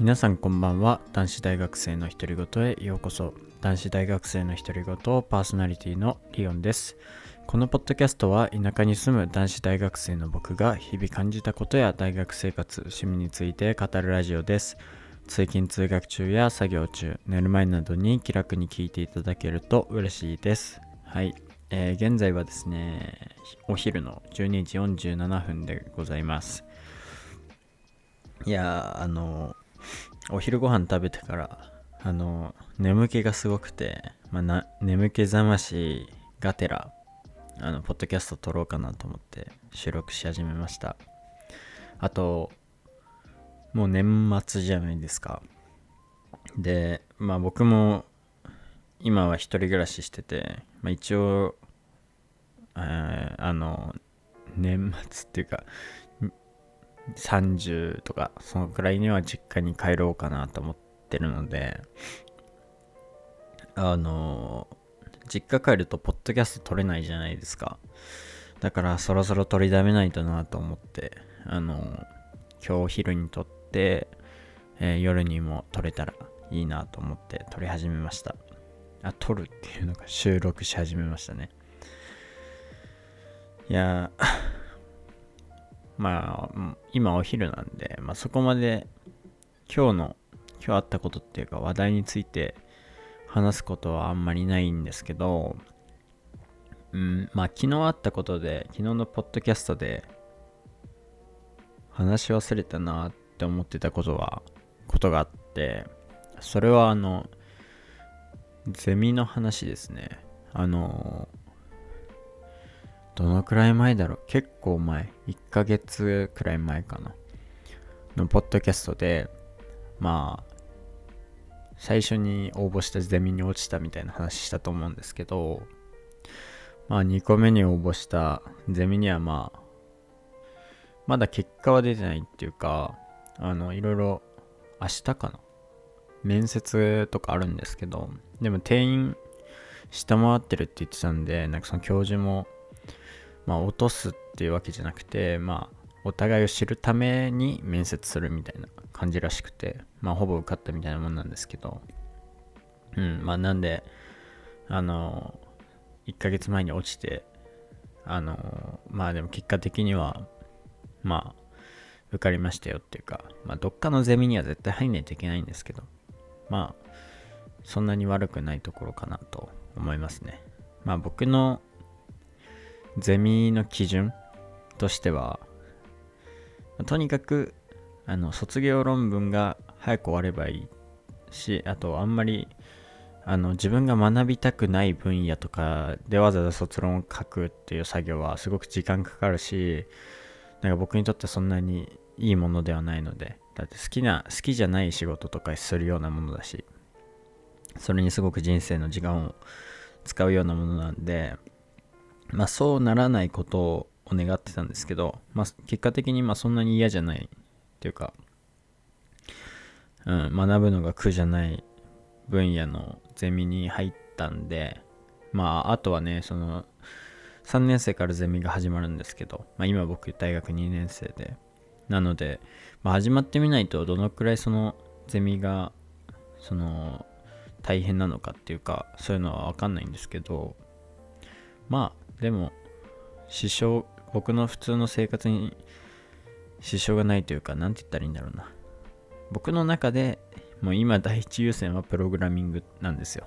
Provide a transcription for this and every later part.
皆さんこんばんは。男子大学生の独り言へようこそ。男子大学生の独り言パーソナリティのリオンです。このポッドキャストは田舎に住む男子大学生の僕が日々感じたことや大学生活趣味について語るラジオです。通勤通学中や作業中寝る前などに気楽に聞いていただけると嬉しいです。はい。えー、現在はですねお昼の12時47分でございます。いやあの お昼ご飯食べてからあの眠気がすごくて、まあ、な眠気覚ましがてらあのポッドキャスト撮ろうかなと思って収録し始めました。あともう年末じゃないですか。でまあ僕も今は一人暮らししてて、まあ、一応、えー、あの年末っていうか30とかそのくらいには実家に帰ろうかなと思ってるのであの実家帰るとポッドキャスト撮れないじゃないですか。だからそろそろ撮りだめないとなと思ってあの今日昼に撮って、えー、夜にも撮れたらいいなと思って撮り始めました。あ撮るっていうのが収録し始めましたね。いやー。まあ、今お昼なんで、まあ、そこまで今日の、今日あったことっていうか話題について話すことはあんまりないんですけど、うん、まあ昨日あったことで、昨日のポッドキャストで話し忘れたなって思ってたことは、ことがあって、それはあの、ゼミの話ですね。あの、どのくらい前だろう？結構前。1ヶ月くらい前かな。のポッドキャストで、まあ、最初に応募したゼミに落ちたみたいな話したと思うんですけど、まあ2個目に応募したゼミにはまあ、まだ結果は出てないっていうか、あの、いろいろ明日かな？面接とかあるんですけど、でも定員下回ってるって言ってたんで、なんかその教授もまあ、落とすっていうわけじゃなくて、まあ、お互いを知るために面接するみたいな感じらしくて、まあ、ほぼ受かったみたいなもんなんですけど、うん、まあ、なんで、あの、1ヶ月前に落ちて、あの、まあでも結果的には、まあ、受かりましたよっていうか、まあ、どっかのゼミには絶対入んないといけないんですけど、まあ、そんなに悪くないところかなと思いますね。まあ僕のゼミの基準としては、とにかく、あの、卒業論文が早く終わればいいし、あと、あんまり、あの、自分が学びたくない分野とかでわざわざ卒論を書くっていう作業はすごく時間かかるし、なんか僕にとってそんなにいいものではないので、だって好きな、好きじゃない仕事とかするようなものだし、それにすごく人生の時間を使うようなものなんで、まあそうならないことを願ってたんですけど、まあ結果的にまあそんなに嫌じゃないっていうか、うん、学ぶのが苦じゃない分野のゼミに入ったんで、まああとはね、その3年生からゼミが始まるんですけど、まあ今僕大学2年生で、なので、まあ、始まってみないとどのくらいそのゼミがその大変なのかっていうかそういうのは分かんないんですけどまあでも支障僕の普通の生活に支障がないというか何て言ったらいいんだろうな。僕の中でもう今第一優先はプログラミングなんですよ。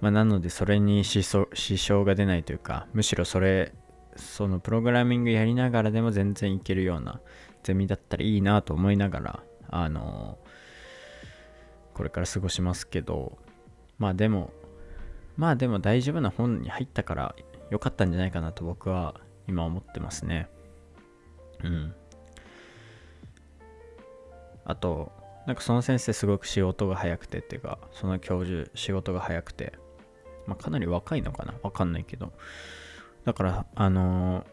まあ、なのでそれに支障が出ないというかむしろそれそのプログラミングやりながらでも全然いけるようなゼミだったらいいなと思いながらあのこれから過ごしますけどまあでもまあでも大丈夫な本に入ったから良かったんじゃないかなと僕は今思ってますね。うん。あと、なんかその先生すごく仕事が早くてっていうか、その教授仕事が早くて、まあかなり若いのかな？わかんないけど。だから、あのー、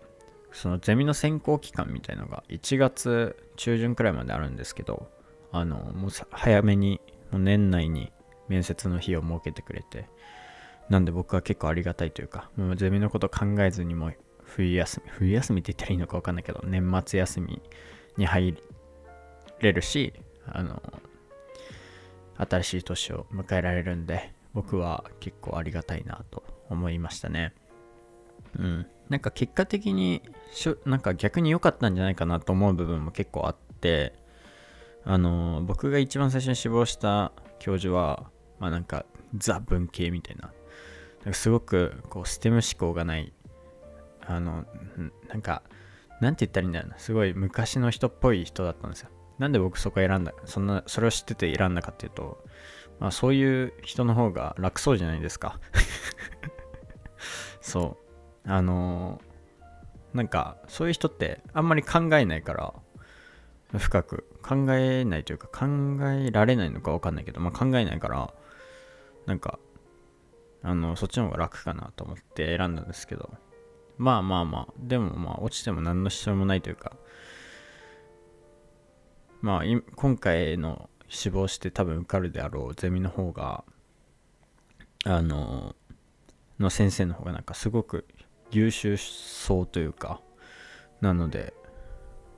そのゼミの選考期間みたいのが1月中旬くらいまであるんですけど、あのー、もう早めに、もう年内に面接の日を設けてくれて、なんで僕は結構ありがたいというか、もうゼミのこと考えずにも冬休み、冬休みって言ったらいいのか分かんないけど、年末休みに入れるし、あの新しい年を迎えられるんで僕は結構ありがたいなと思いましたね。うん。なんか結果的にしょなんか逆に良かったんじゃないかなと思う部分も結構あってあの僕が一番最初に志望した教授はまあなんかザ文系みたいなすごくこうステム思考がないあのなんかなんて言ったらいいんだろうな。すごい昔の人っぽい人だったんですよ。なんで僕そこ選んだそんなそれを知ってて選んだかっていうとまあそういう人の方が楽そうじゃないですか。そう。あの、なんかそういう人ってあんまり考えないから深く。考えないというか考えられないのか分かんないけど、まあ、考えないからなんかあのそっちの方が楽かなと思って選んだんですけど。まあまあまあでもまあ落ちても何の支障もないというか。まあ今回の死亡して多分受かるであろうゼミの方があのの先生の方がなんかすごく優秀そうというか。なので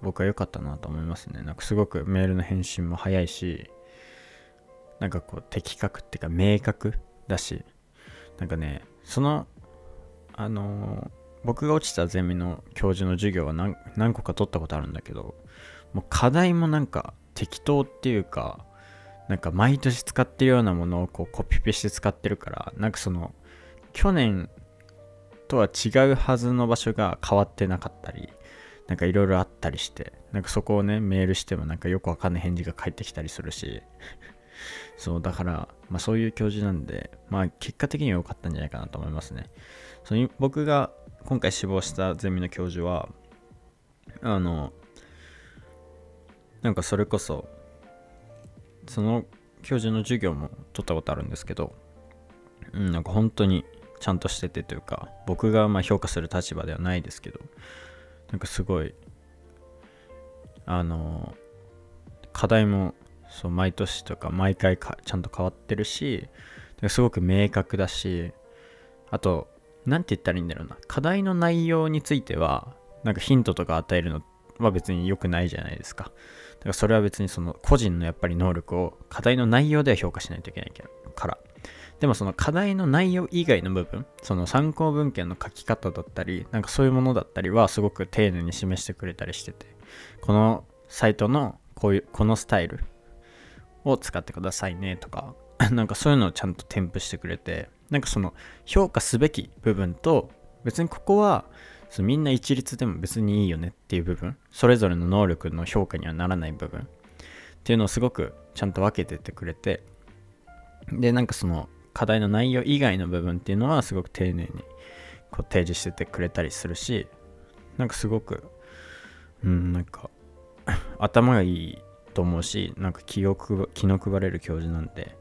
僕は良かったなと思いますね。なんかすごくメールの返信も早いしなんかこう的確っていうか明確だし。なんかねそのあの僕が落ちたゼミの教授の授業は何何個か取ったことあるんだけどもう課題もなんか適当っていうかなんか毎年使ってるようなものをこうコピペして使ってるからなんかその去年とは違うはずの場所が変わってなかったりなんかいろいろあったりしてなんかそこをねメールしてもなんかよくわかんない返事が返ってきたりするしそうだからまあそういう教授なんでまあ結果的には良かったんじゃないかなと思いますね。その僕が今回死亡したゼミの教授はあのなんかそれこそその教授の授業も取ったことあるんですけど、うん、なんか本当にちゃんとしててというか僕がま評価する立場ではないですけどなんかすごいあの課題もそう毎年とか毎回かちゃんと変わってるしすごく明確だしあと何て言ったらいいんだろうな。課題の内容についてはなんかヒントとか与えるのは別に良くないじゃないですか。だからそれは別にその個人のやっぱり能力を課題の内容では評価しないといけないから。でもその課題の内容以外の部分その参考文献の書き方だったりなんかそういうものだったりはすごく丁寧に示してくれたりしててこのサイトのこういうこのスタイルを使ってくださいねとか なんかそういうのをちゃんと添付してくれてなんかその評価すべき部分と別にここはそのみんな一律でも別にいいよねっていう部分それぞれの能力の評価にはならない部分っていうのをすごくちゃんと分けててくれてでなんかその課題の内容以外の部分っていうのはすごく丁寧にこう提示しててくれたりするしなんかすごくうんなんか 頭がいいと思うしなんか気を気の配れる教授なんで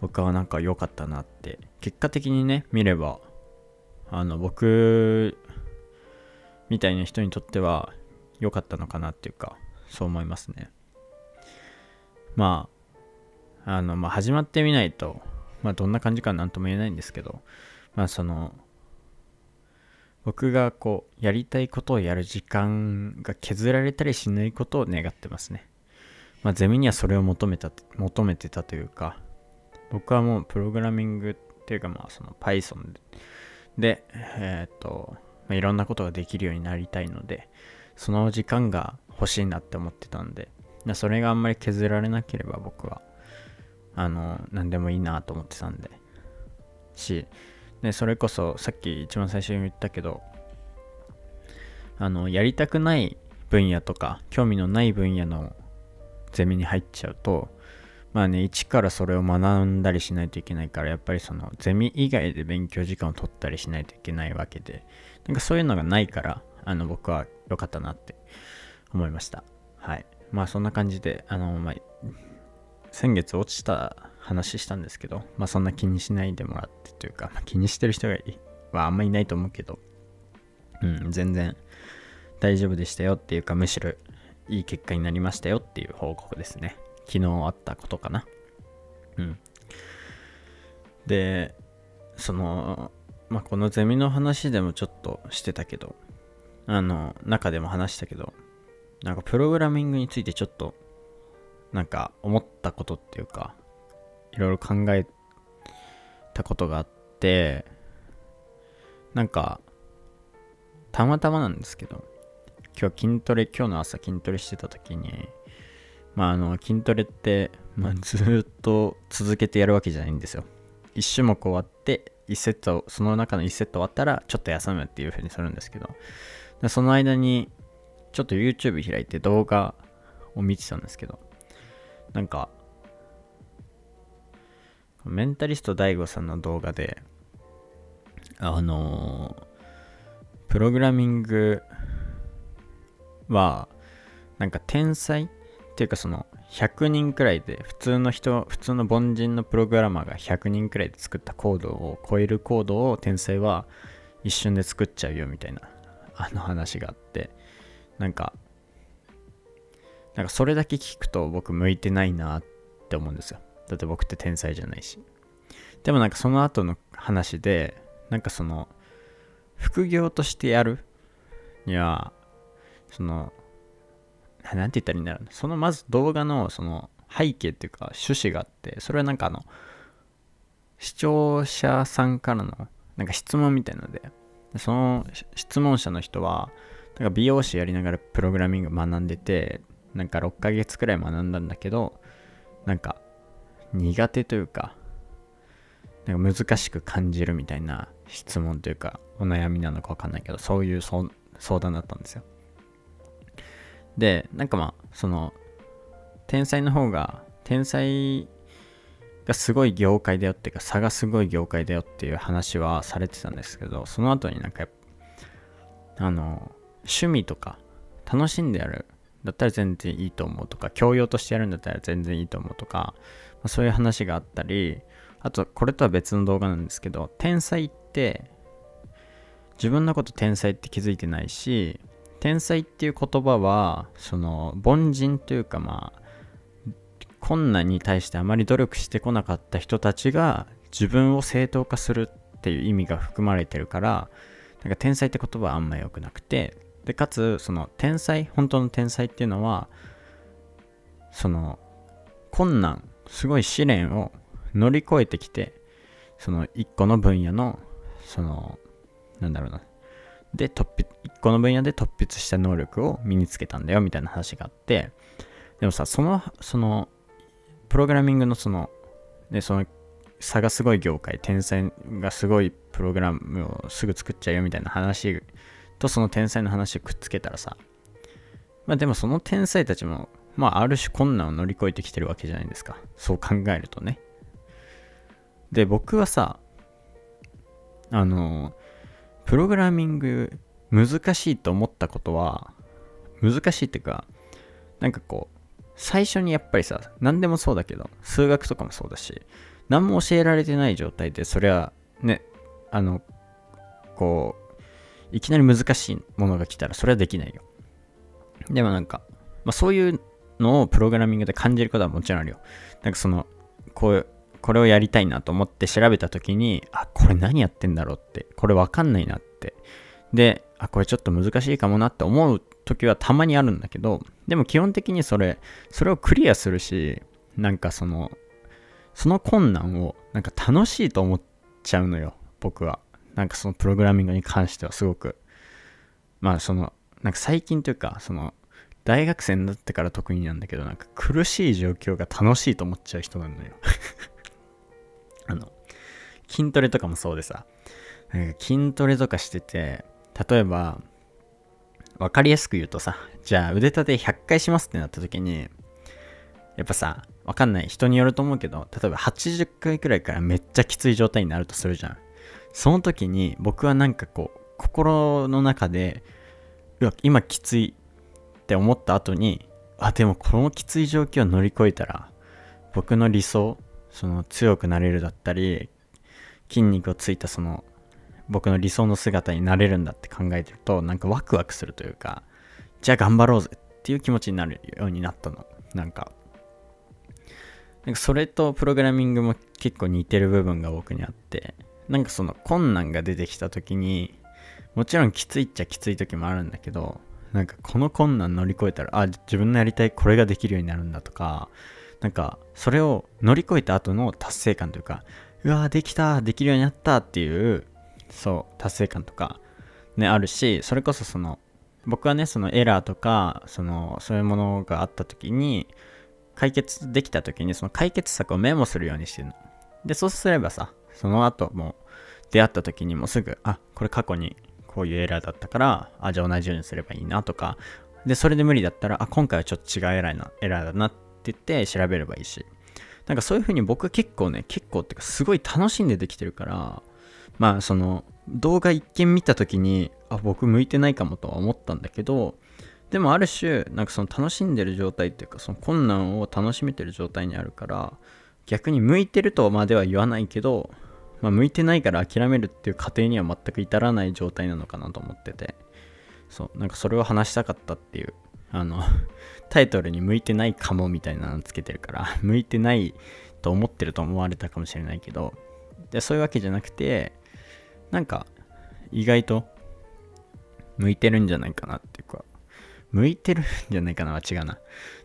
僕はなんか良かったなって。結果的にね見ればあの僕みたいな人にとっては良かったのかなっていうかそう思いますね。まああのまあ始まってみないとまあどんな感じかなんとも言えないんですけどまあその僕がこうやりたいことをやる時間が削られたりしないことを願ってますね。まあゼミにはそれを求めた求めてたというか僕はもうプログラミングっていうかまあその Python で、えっ、と、まあ、いろんなことができるようになりたいので、その時間が欲しいなって思ってたんで、それがあんまり削られなければ僕は、あの、何でもいいなと思ってたんで、し、で、それこそさっき一番最初に言ったけど、あの、やりたくない分野とか、興味のない分野のゼミに入っちゃうと、まあね、一からそれを学んだりしないといけないから、やっぱりそのゼミ以外で勉強時間を取ったりしないといけないわけで、なんかそういうのがないから、あの僕は良かったなって思いました。はい。まあそんな感じで、あの、まあ、先月落ちた話したんですけど、まあそんな気にしないでもらってというか、まあ、気にしてる人がはあんまりいないと思うけど、うん、全然大丈夫でしたよっていうか、むしろいい結果になりましたよっていう報告ですね。昨日あったことかな。うん。で、その、まあ、このゼミの話でもちょっとしてたけど、あの、中でも話したけど、なんかプログラミングについてちょっと、なんか思ったことっていうかいろいろ考えたことがあってなんかたまたまなんですけど今日筋トレ今日の朝筋トレしてた時にまああの筋トレって、まあ、ずっと続けてやるわけじゃないんですよ。1種目終わって1セットその中の1セット終わったらちょっと休むっていう風にするんですけど。その間にちょっと YouTube 開いて動画を見てたんですけど。なんかメンタリスト DAIGO さんの動画であの、プログラミングはなんか天才っていうかその100人くらいで普通の人普通の凡人のプログラマーが100人くらいで作ったコードを超えるコードを天才は一瞬で作っちゃうよみたいなあの話があって。なんかなんかそれだけ聞くと僕向いてないなって思うんですよ。だって僕って天才じゃないし。でもなんかその後の話でなんかその副業としてやるにはそのなんて言ったらいいんだろうそのまず動画のその背景っていうか趣旨があってそれはなんかあの視聴者さんからのなんか質問みたいなのでその質問者の人はなんか美容師やりながらプログラミング学んでてなんか6ヶ月くらい学んだんだけどなんか苦手というかなんか難しく感じるみたいな質問というかお悩みなのかわかんないけどそういう相談だったんですよ。でなんかまあその天才の方が天才がすごい業界だよっていうか差がすごい業界だよっていう話はされてたんですけどその後になんかあの趣味とか楽しんでやるだったら全然いいと思うとか教養としてやるんだったら全然いいと思うとか、まあ、そういう話があったりあとこれとは別の動画なんですけど天才って自分のこと天才って気づいてないし天才っていう言葉はその凡人というかまあ困難に対してあまり努力してこなかった人たちが自分を正当化するっていう意味が含まれてるからなんか天才って言葉はあんま良くなくてでかつその天才本当の天才っていうのはその困難すごい試練を乗り越えてきてその一個の分野のそのなんだろうなで突筆一個の分野で突筆した能力を身につけたんだよみたいな話があってでもさそのそのプログラミングのそのでその差がすごい業界天才がすごいプログラムをすぐ作っちゃうよみたいな話とその天才の話をくっつけたらさまあでもその天才たちもまあある種困難を乗り越えてきてるわけじゃないですか。そう考えるとね。で僕はさあのプログラミング難しいと思ったことは難しいっていうかなんかこう最初にやっぱりさ何でもそうだけど数学とかもそうだし何も教えられてない状態でそれはねあのこういきなり難しいものが来たらそれはできないよ。でもなんか、まあ、そういうのをプログラミングで感じることはもちろんあるよ。なんかそのこうこれをやりたいなと思って調べた時に、あ、これ何やってんだろうって、これわかんないなって。で、あ、これちょっと難しいかもなって思う時はたまにあるんだけど、でも基本的にそれ、それをクリアするし、なんかその、その困難をなんか楽しいと思っちゃうのよ、僕は。なんかそのプログラミングに関してはすごく。まあその、なんか最近というか、その、大学生になってから特になんだけど、なんか苦しい状況が楽しいと思っちゃう人なのよあの、筋トレとかもそうでさ、筋トレとかしてて、例えば、わかりやすく言うとさ、じゃあ腕立て100回しますってなった時に、やっぱさ、わかんない。人によると思うけど、例えば80回くらいからめっちゃきつい状態になるとするじゃん。その時に僕はなんかこう、心の中で、うわ、今きついって思った後に、あ、でもこのきつい状況を乗り越えたら、僕の理想、その強くなれるだったり筋肉をついたその僕の理想の姿になれるんだって考えてるとなんかワクワクするというかじゃあ頑張ろうぜっていう気持ちになるようになったの。なんかなんかそれとプログラミングも結構似てる部分が僕にあってなんかその困難が出てきた時にもちろんきついっちゃきつい時もあるんだけどなんかこの困難乗り越えたらあ自分のやりたいこれができるようになるんだとかなんかそれを乗り越えた後の達成感というかうわーできたできるようになったっていうそう達成感とかねあるしそれこそその僕はねそのエラーとかそのそういうものがあった時に解決できた時にその解決策をメモするようにしてるの。でそうすればさその後も出会った時にもすぐあこれ過去にこういうエラーだったからあじゃあ同じようにすればいいなとか。でそれで無理だったらあ今回はちょっと違うエラーなエラーだなって言って調べればいいし。なんかそういう風に僕結構ね結構っていうかすごい楽しんでできてるからまあその動画一見見た時にあ僕向いてないかもとは思ったんだけどでもある種なんかその楽しんでる状態っていうかその困難を楽しめてる状態にあるから逆に向いてるとまでは言わないけど、まあ、向いてないから諦めるっていう過程には全く至らない状態なのかなと思ってて。そうなんかそれを話したかったっていうあの タイトルに向いてないかもみたいなのつけてるから 向いてないと思ってると思われたかもしれないけどでそういうわけじゃなくてなんか意外と向いてるんじゃないかなっていうか向いてるんじゃないかなは違うな。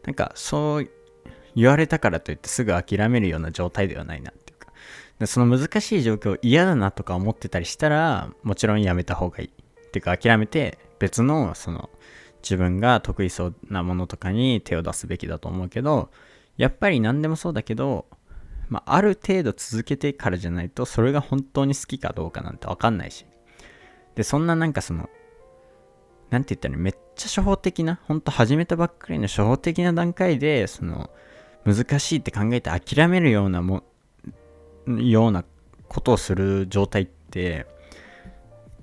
なんかそう言われたからといってすぐ諦めるような状態ではないなっていうか。でその難しい状況嫌だなとか思ってたりしたらもちろんやめた方がいい。っていうか諦めて別のその自分が得意そうなものとかに手を出すべきだと思うけどやっぱり何でもそうだけどまあ、ある程度続けてからじゃないとそれが本当に好きかどうかなんてわかんないし。でそんななんかそのなんて言ったらめっちゃ初歩的なほんと始めたばっかりの初歩的な段階でその難しいって考えて諦めるようなもようなことをする状態って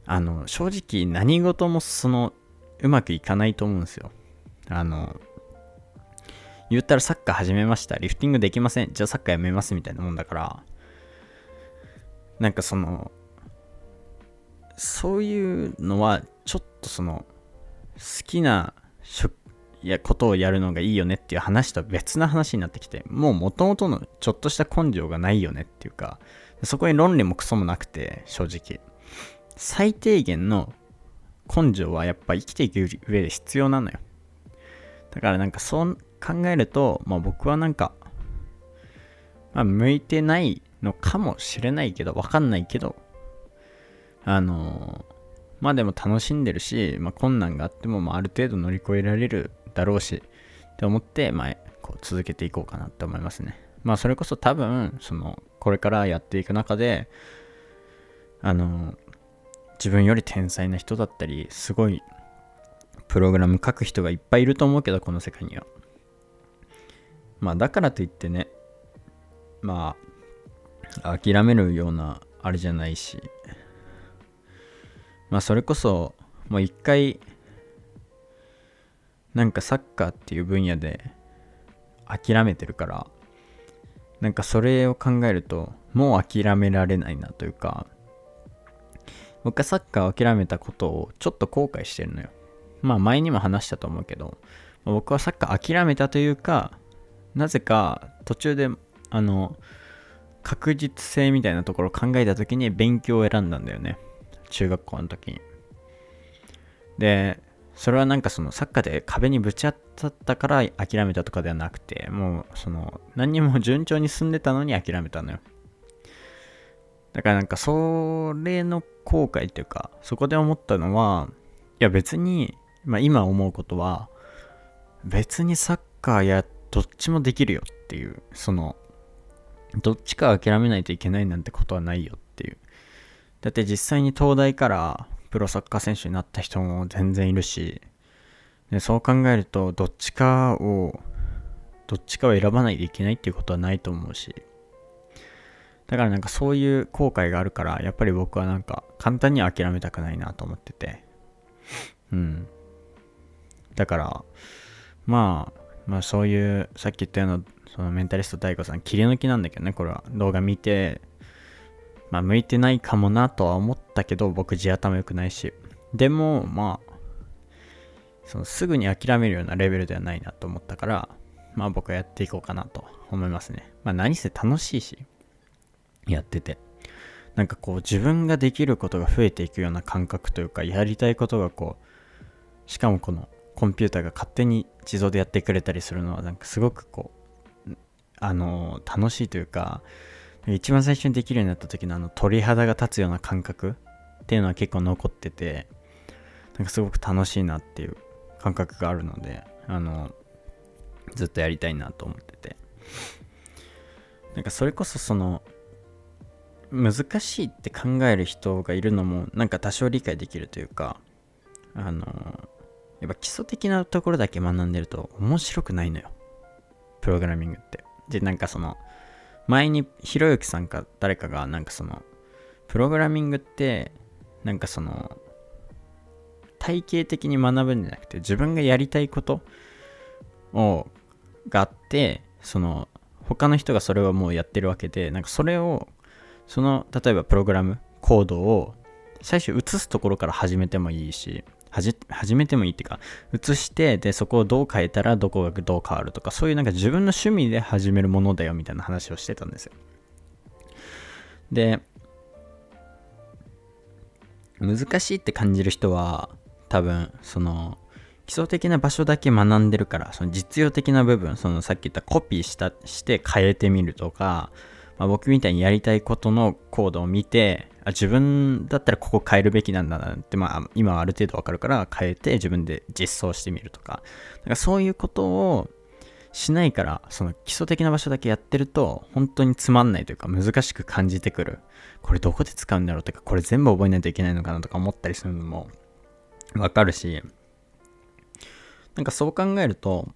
あの正直何事もそのうまくいかないと思うんですよあの言ったらサッカー始めました。リフティングできません。じゃあサッカーやめますみたいなもんだから、なんかその、そういうのは、ちょっとその、好きな職、いや、ことをやるのがいいよねっていう話とは別な話になってきて、もう元々のちょっとした根性がないよねっていうか、そこに論理もクソもなくて、正直。最低限の根性はやっぱ生きていく上で必要なのよ。だからなんかそん考えると、まあ僕はなんか、まあ向いてないのかもしれないけど、わかんないけど、あのー、まあでも楽しんでるし、まあ困難があっても、まあある程度乗り越えられるだろうし、って思って、まあこう続けていこうかなって思いますね。まあそれこそ多分、その、これからやっていく中で、あのー、自分より天才な人だったり、すごいプログラム書く人がいっぱいいると思うけど、この世界には。まあだからといってね、まあ諦めるようなあれじゃないし、まあそれこそもう一回なんかサッカーっていう分野で諦めてるからなんかそれを考えるともう諦められないなというか僕はサッカーを諦めたことをちょっと後悔してるのよ。まあ前にも話したと思うけど僕はサッカー諦めたというかなぜか途中であの確実性みたいなところを考えた時に勉強を選んだんだよね。中学校の時に。でそれはなんかそのサッカーで壁にぶち当たったから諦めたとかではなくてもうその何にも順調に進んでたのに諦めたのよ。だからなんかそれの後悔っていうかそこで思ったのはいや別に、まあ、今思うことは別にサッカーやどっちもできるよっていう、その、どっちか諦めないといけないなんてことはないよっていう。だって実際に東大からプロサッカー選手になった人も全然いるし、でそう考えると、どっちかを、どっちかを選ばないといけないっていうことはないと思うし、だからなんかそういう後悔があるから、やっぱり僕はなんか簡単には諦めたくないなと思ってて、うん。だから、まあ、まあそういうさっき言ったようなそのメンタリスト DAIGO さん切り抜きなんだけどねこれは。動画見てまあ向いてないかもなとは思ったけど僕地頭良くないし。でもまあそのすぐに諦めるようなレベルではないなと思ったからまあ僕はやっていこうかなと思いますね。まあ何せ楽しいし。やってて。なんかこう自分ができることが増えていくような感覚というかやりたいことがこうしかもこのコンピューターが勝手に自動でやってくれたりするのはなんかすごくこうあの楽しいというか一番最初にできるようになった時のあの鳥肌が立つような感覚っていうのは結構残っててなんかすごく楽しいなっていう感覚があるのであのずっとやりたいなと思ってて。なんかそれこそその難しいって考える人がいるのもなんか多少理解できるというかあのやっぱ基礎的なところだけ学んでると面白くないのよ。プログラミングって。でなんかその前にひろゆきさんか誰かがなんかそのプログラミングってなんかその体系的に学ぶんじゃなくて自分がやりたいことをがあってその他の人がそれをもうやってるわけでなんかそれをその例えばプログラムコードを最初移すところから始めてもいいし始めてもいいっていうか移してでそこをどう変えたらどこがどう変わるとかそういうなんか自分の趣味で始めるものだよみたいな話をしてたんですよ。で難しいって感じる人は多分その基礎的な場所だけ学んでるからその実用的な部分そのさっき言ったコピーしたして変えてみるとか、まあ、僕みたいにやりたいことのコードを見てあ自分だったらここ変えるべきなんだなって、まあ、今はある程度わかるから変えて自分で実装してみるとか。だからそういうことをしないからその基礎的な場所だけやってると本当につまんないというか難しく感じてくる。これどこで使うんだろうとかこれ全部覚えないといけないのかなとか思ったりするのもわかるし。なんかそう考えると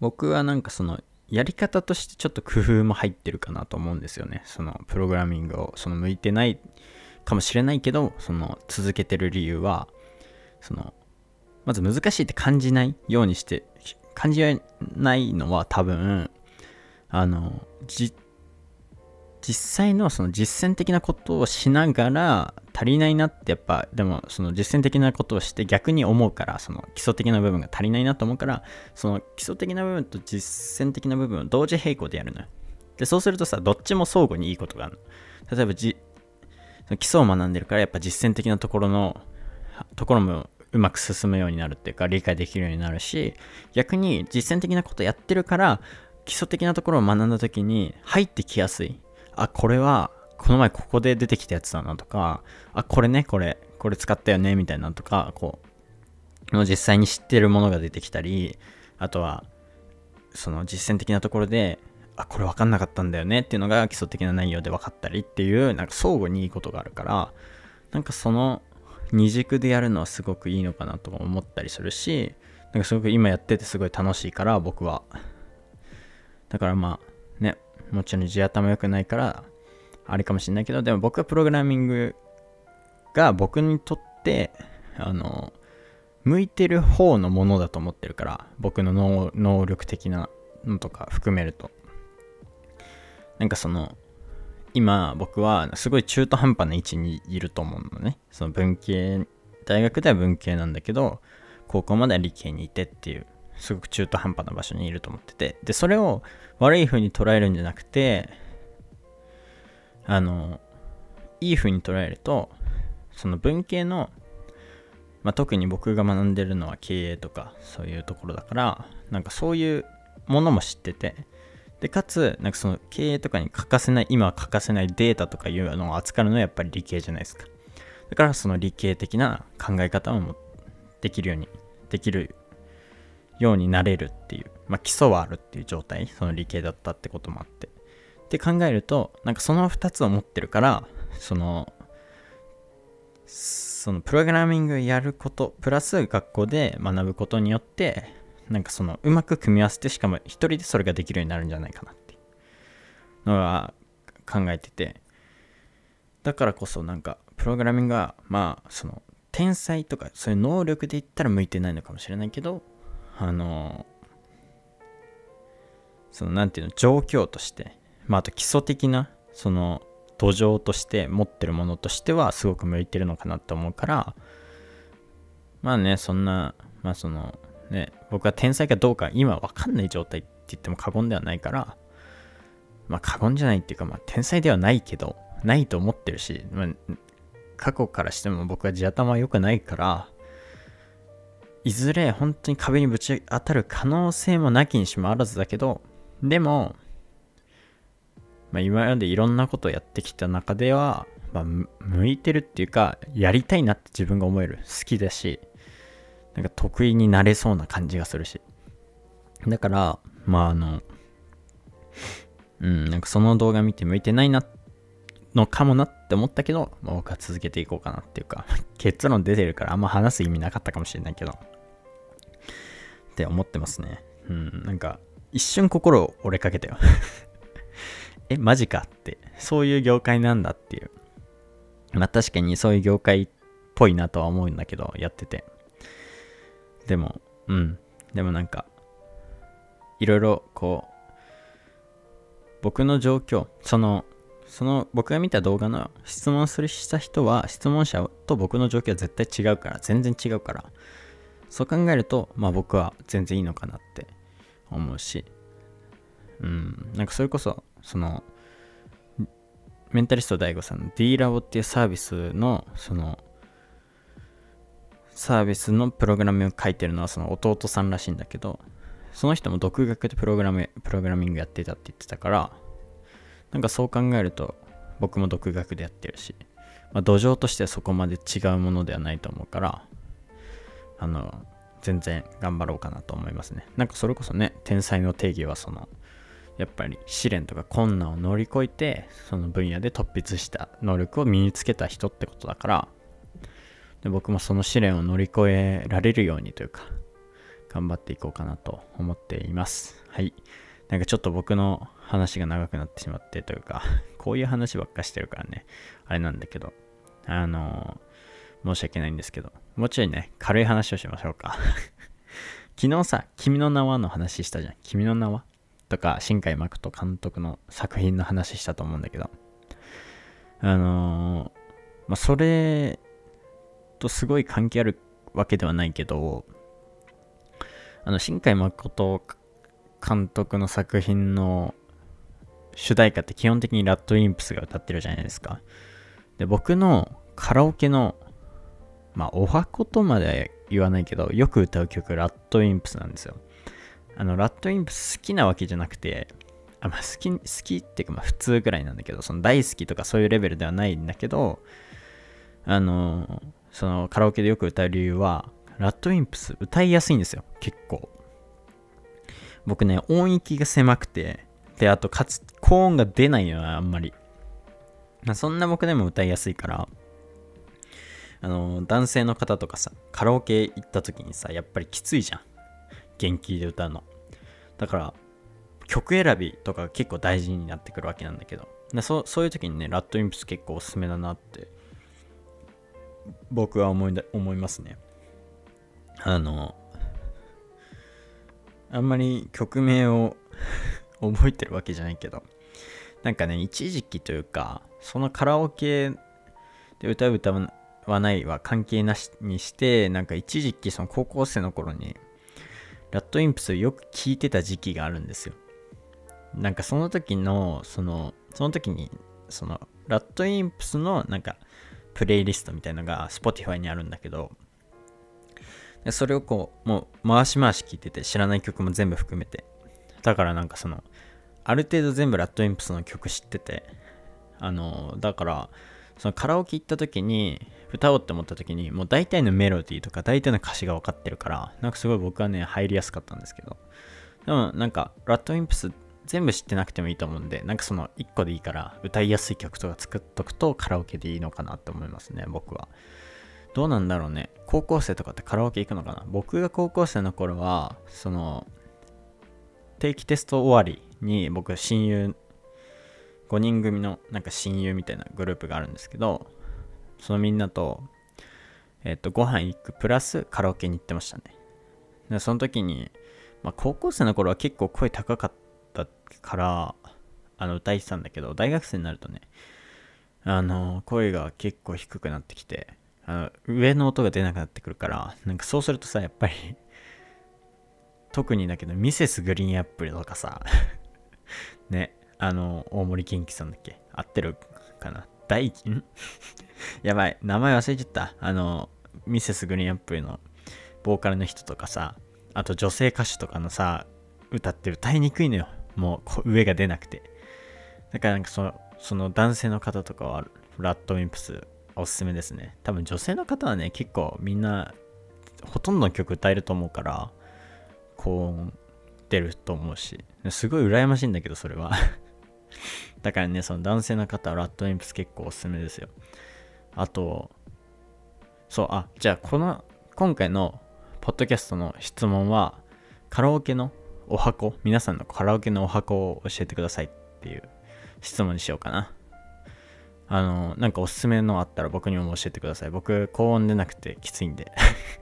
僕はなんかそのやり方としてちょっと工夫も入ってるかなと思うんですよね。そのプログラミングをその向いてないかもしれないけどその続けてる理由はそのまず難しいって感じないようにして感じないのは多分あの実実際のその実践的なことをしながら足りないなってやっぱでもその実践的なことをして逆に思うからその基礎的な部分が足りないなと思うからその基礎的な部分と実践的な部分を同時並行でやるのよ。でそうするとさどっちも相互にいいことがあるの。例えばじ基礎を学んでるからやっぱ実践的なところのところもうまく進むようになるっていうか理解できるようになるし逆に実践的なことやってるから基礎的なところを学んだ時に入ってきやすい。あこれはこの前ここで出てきたやつだなとか、あ、これね、これ、これ使ったよね、みたいなとか、こう、実際に知ってるものが出てきたり、あとは、その実践的なところで、あ、これ分かんなかったんだよねっていうのが基礎的な内容で分かったりっていう、なんか相互にいいことがあるから、なんかその二軸でやるのはすごくいいのかなと思ったりするし、なんかすごく今やっててすごい楽しいから、僕は。だからまあ、もちろん地頭良くないから、あれかもしれないけど、でも僕はプログラミングが僕にとって、あの、向いてる方のものだと思ってるから、僕の能力的なのとか含めると。なんかその、今僕はすごい中途半端な位置にいると思うのね。その文系、大学では文系なんだけど、高校までは理系にいてっていう、すごく中途半端な場所にいると思ってて。で、それを悪い風に捉えるんじゃなくて、あの、いい風に捉えると、その文系の、まあ、特に僕が学んでるのは経営とかそういうところだから、なんかそういうものも知ってて、で、かつ、なんかその経営とかに欠かせない、今は欠かせないデータとかいうのを扱うのはやっぱり理系じゃないですか。だからその理系的な考え方もできるように、できるようになれるっていう、まあ基礎はあるっていう状態、その理系だったってこともあって。って考えるとなんかその2つを持ってるからそのそのプログラミングやることプラス学校で学ぶことによってなんかそのうまく組み合わせてしかも一人でそれができるようになるんじゃないかなっていうのは考えててだからこそなんかプログラミングはまあその天才とかそういう能力で言ったら向いてないのかもしれないけどあのその何ていうの状況としてまあ、あと基礎的なその土壌として持ってるものとしてはすごく向いてるのかなと思うからまあねそんなまあそのね僕は天才かどうか今わかんない状態って言っても過言ではないからまあ過言じゃないっていうかまあ天才ではないけどないと思ってるし、まあ、過去からしても僕は地頭は良くないからいずれ本当に壁にぶち当たる可能性もなきにしもあらずだけど、でも、まあ、今までいろんなことをやってきた中では、まあ、向いてるっていうか、やりたいなって自分が思える。好きだし、なんか得意になれそうな感じがするし。だから、まああの、うん、なんかその動画見て向いてないなのかもなって思ったけど、まあ、僕は続けていこうかなっていうか、結論出てるからあんま話す意味なかったかもしれないけど、って思ってますね。うん、なんか一瞬心を折れかけたよ え、マジかって、そういう業界なんだっていう。まあ確かにそういう業界っぽいなとは思うんだけど、やってて。でも、うん。でもなんか、いろいろこう、僕の状況、その、その僕が見た動画の質問するした人は、質問者と僕の状況は絶対違うから、全然違うから、そう考えると、まあ僕は全然いいのかなって思うし、うん、なんかそれこそ、その、メンタリスト DAIGO さんの D ラボっていうサービスの、その、サービスのプログラムを書いてるのはその弟さんらしいんだけど、その人も独学でプログラム、プログラミングやってたって言ってたから、なんかそう考えると、僕も独学でやってるし、まあ、土壌としてはそこまで違うものではないと思うから、あの、全然頑張ろうかなと思いますね。なんかそれこそね、天才の定義はその、やっぱり試練とか困難を乗り越えて、その分野で突筆した能力を身につけた人ってことだから、で僕もその試練を乗り越えられるようにというか、頑張っていこうかなと思っています。はい。なんかちょっと僕の話が長くなってしまってというか、こういう話ばっかしてるからね、あれなんだけど、あの、申し訳ないんですけど、もうちょいね、軽い話をしましょうか。昨日さ、君の名はの話したじゃん。君の名は？とか、新海誠監督の作品の話したと思うんだけど、あのー、まあ、それとすごい関係あるわけではないけど、あの、新海誠監督の作品の主題歌って基本的にラッドウィンプスが歌ってるじゃないですか。で、僕のカラオケの、まあ、おはことまでは言わないけど、よく歌う曲、ラッドウィンプスなんですよ。あの、ラッドウィンプス好きなわけじゃなくて、あまあ、好き、好きっていうか、まあ、普通ぐらいなんだけど、その大好きとかそういうレベルではないんだけど、あの、そのカラオケでよく歌う理由は、ラッドウィンプス歌いやすいんですよ、結構。僕ね、音域が狭くて、で、あと、かつ、高音が出ないのはあんまり。ま、そんな僕でも歌いやすいから、あの、男性の方とかさ、カラオケ行った時にさ、やっぱりきついじゃん。元気で歌うの。だから、曲選びとか結構大事になってくるわけなんだけど、そそういう時にね、ラッドインプス結構おすすめだなって、僕は思いだ思いますね。あの、あんまり曲名を 覚えてるわけじゃないけど、なんかね、一時期というか、そのカラオケで歌う歌わはないは関係なしにして、なんか一時期その高校生の頃に、ラッドインプスをよく聴いてた時期があるんですよ。なんかその時の、その、その時に、その、ラッドインプスのなんか、プレイリストみたいなのが Spotify にあるんだけど、それをこう、もう回し回し聴いてて、知らない曲も全部含めて。だからなんかその、ある程度全部ラッドインプスの曲知ってて、あの、だから、そのカラオケ行った時に、歌おうって思った時に、もう大体のメロディーとか大体の歌詞が分かってるから、なんかすごい僕はね、入りやすかったんですけど。でもなんか、ラッドインプス全部知ってなくてもいいと思うんで、なんかその1個でいいから歌いやすい曲とか作っとくとカラオケでいいのかなって思いますね、僕は。どうなんだろうね。高校生とかってカラオケ行くのかな？僕が高校生の頃は、その、定期テスト終わりに僕親友、5人組のなんか親友みたいなグループがあるんですけど、そのみんなと、えっ、と、ご飯行くプラスカラオケに行ってましたね。で、その時に、まあ、高校生の頃は結構声高かったから、あの、歌いてたんだけど、大学生になるとね、あの、声が結構低くなってきて、あの、上の音が出なくなってくるから、なんかそうするとさ、やっぱり特にだけど、ミセスグリーンアップルとかさ ね、あの、大森元気さんだっけ？合ってるかな？大、ん やばい、名前忘れちゃった。あの、ミセスグリーンアップルのボーカルの人とかさあと女性歌手とかのさ歌って歌いにくいのよ。もう上が出なくて。だからなんかそのその男性の方とかはラッドウィンプスおすすめですね。多分女性の方はね結構みんなほとんどの曲歌えると思うから高音出ると思うし。すごい羨ましいんだけどそれは。だからねその男性の方はラッドウィンプス結構おすすめですよ。あとそうあじゃあこの今回のポッドキャストの質問はカラオケのお箱皆さんのカラオケのお箱を教えてくださいっていう質問にしようかな。あのなんかおすすめのあったら僕にも教えてください。僕高音出なくてきついんで。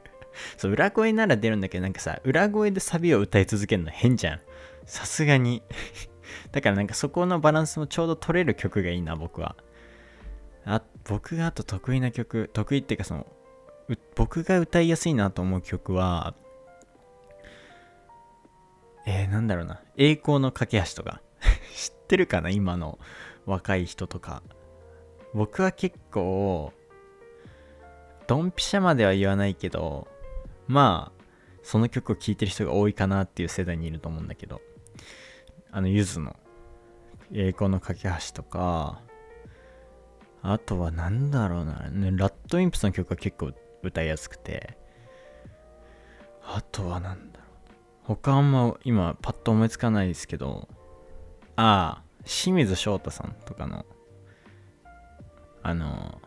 そう裏声なら出るんだけどなんかさ裏声でサビを歌い続けるの変じゃん。さすがに。だからなんかそこのバランスもちょうど取れる曲がいいな僕は。あ僕があと得意な曲得意っていうかその僕が歌いやすいなと思う曲はえー、なんだろうな。栄光の架け橋とか。知ってるかな？今の若い人とか。僕は結構ドンピシャまでは言わないけどまあその曲を聴いてる人が多いかなっていう世代にいると思うんだけど。あのゆずの栄光の架け橋とかあとはなんだろうな、ね、ラッドウィンプスの曲は結構歌いやすくてあとはなんだろう。他あんま今パッと思いつかないですけどああ清水翔太さんとかのあの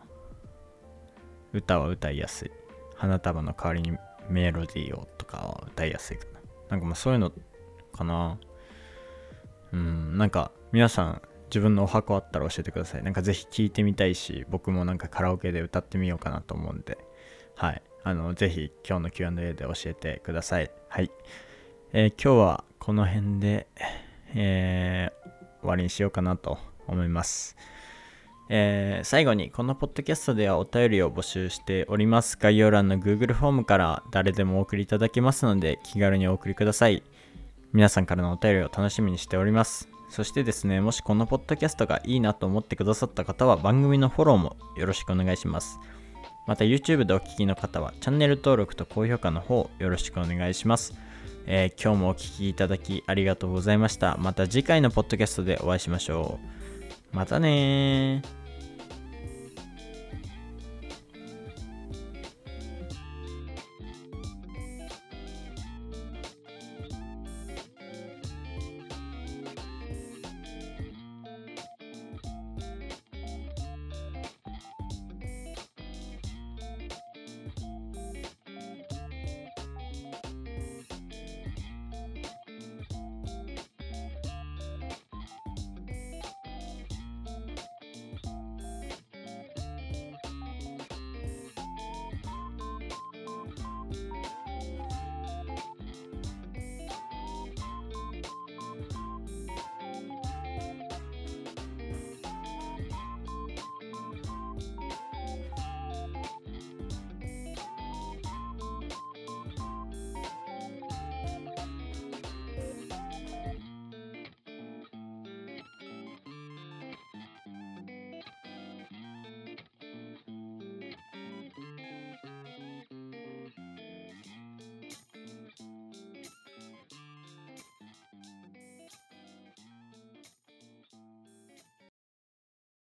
歌は歌いやすい。花束の代わりにメロディーをとかは歌いやすいかな。なんかまあそういうのかな。うんなんか皆さん自分のお箱あったら教えてくださいなんかぜひ聴いてみたいし僕もなんかカラオケで歌ってみようかなと思うんではいあのぜひ今日の Q&A で教えてくださいはいえー、今日はこの辺で、えー、終わりにしようかなと思います。えー、最後にこのポッドキャストではお便りを募集しております。概要欄の Google フォームから誰でもお送りいただけますので気軽にお送りください。皆さんからのお便りを楽しみにしております。そしてですね、もしこのポッドキャストがいいなと思ってくださった方は番組のフォローもよろしくお願いします。また YouTube でお聴きの方はチャンネル登録と高評価の方よろしくお願いします。えー、今日もお聴きいただきありがとうございました。また次回のポッドキャストでお会いしましょう。またね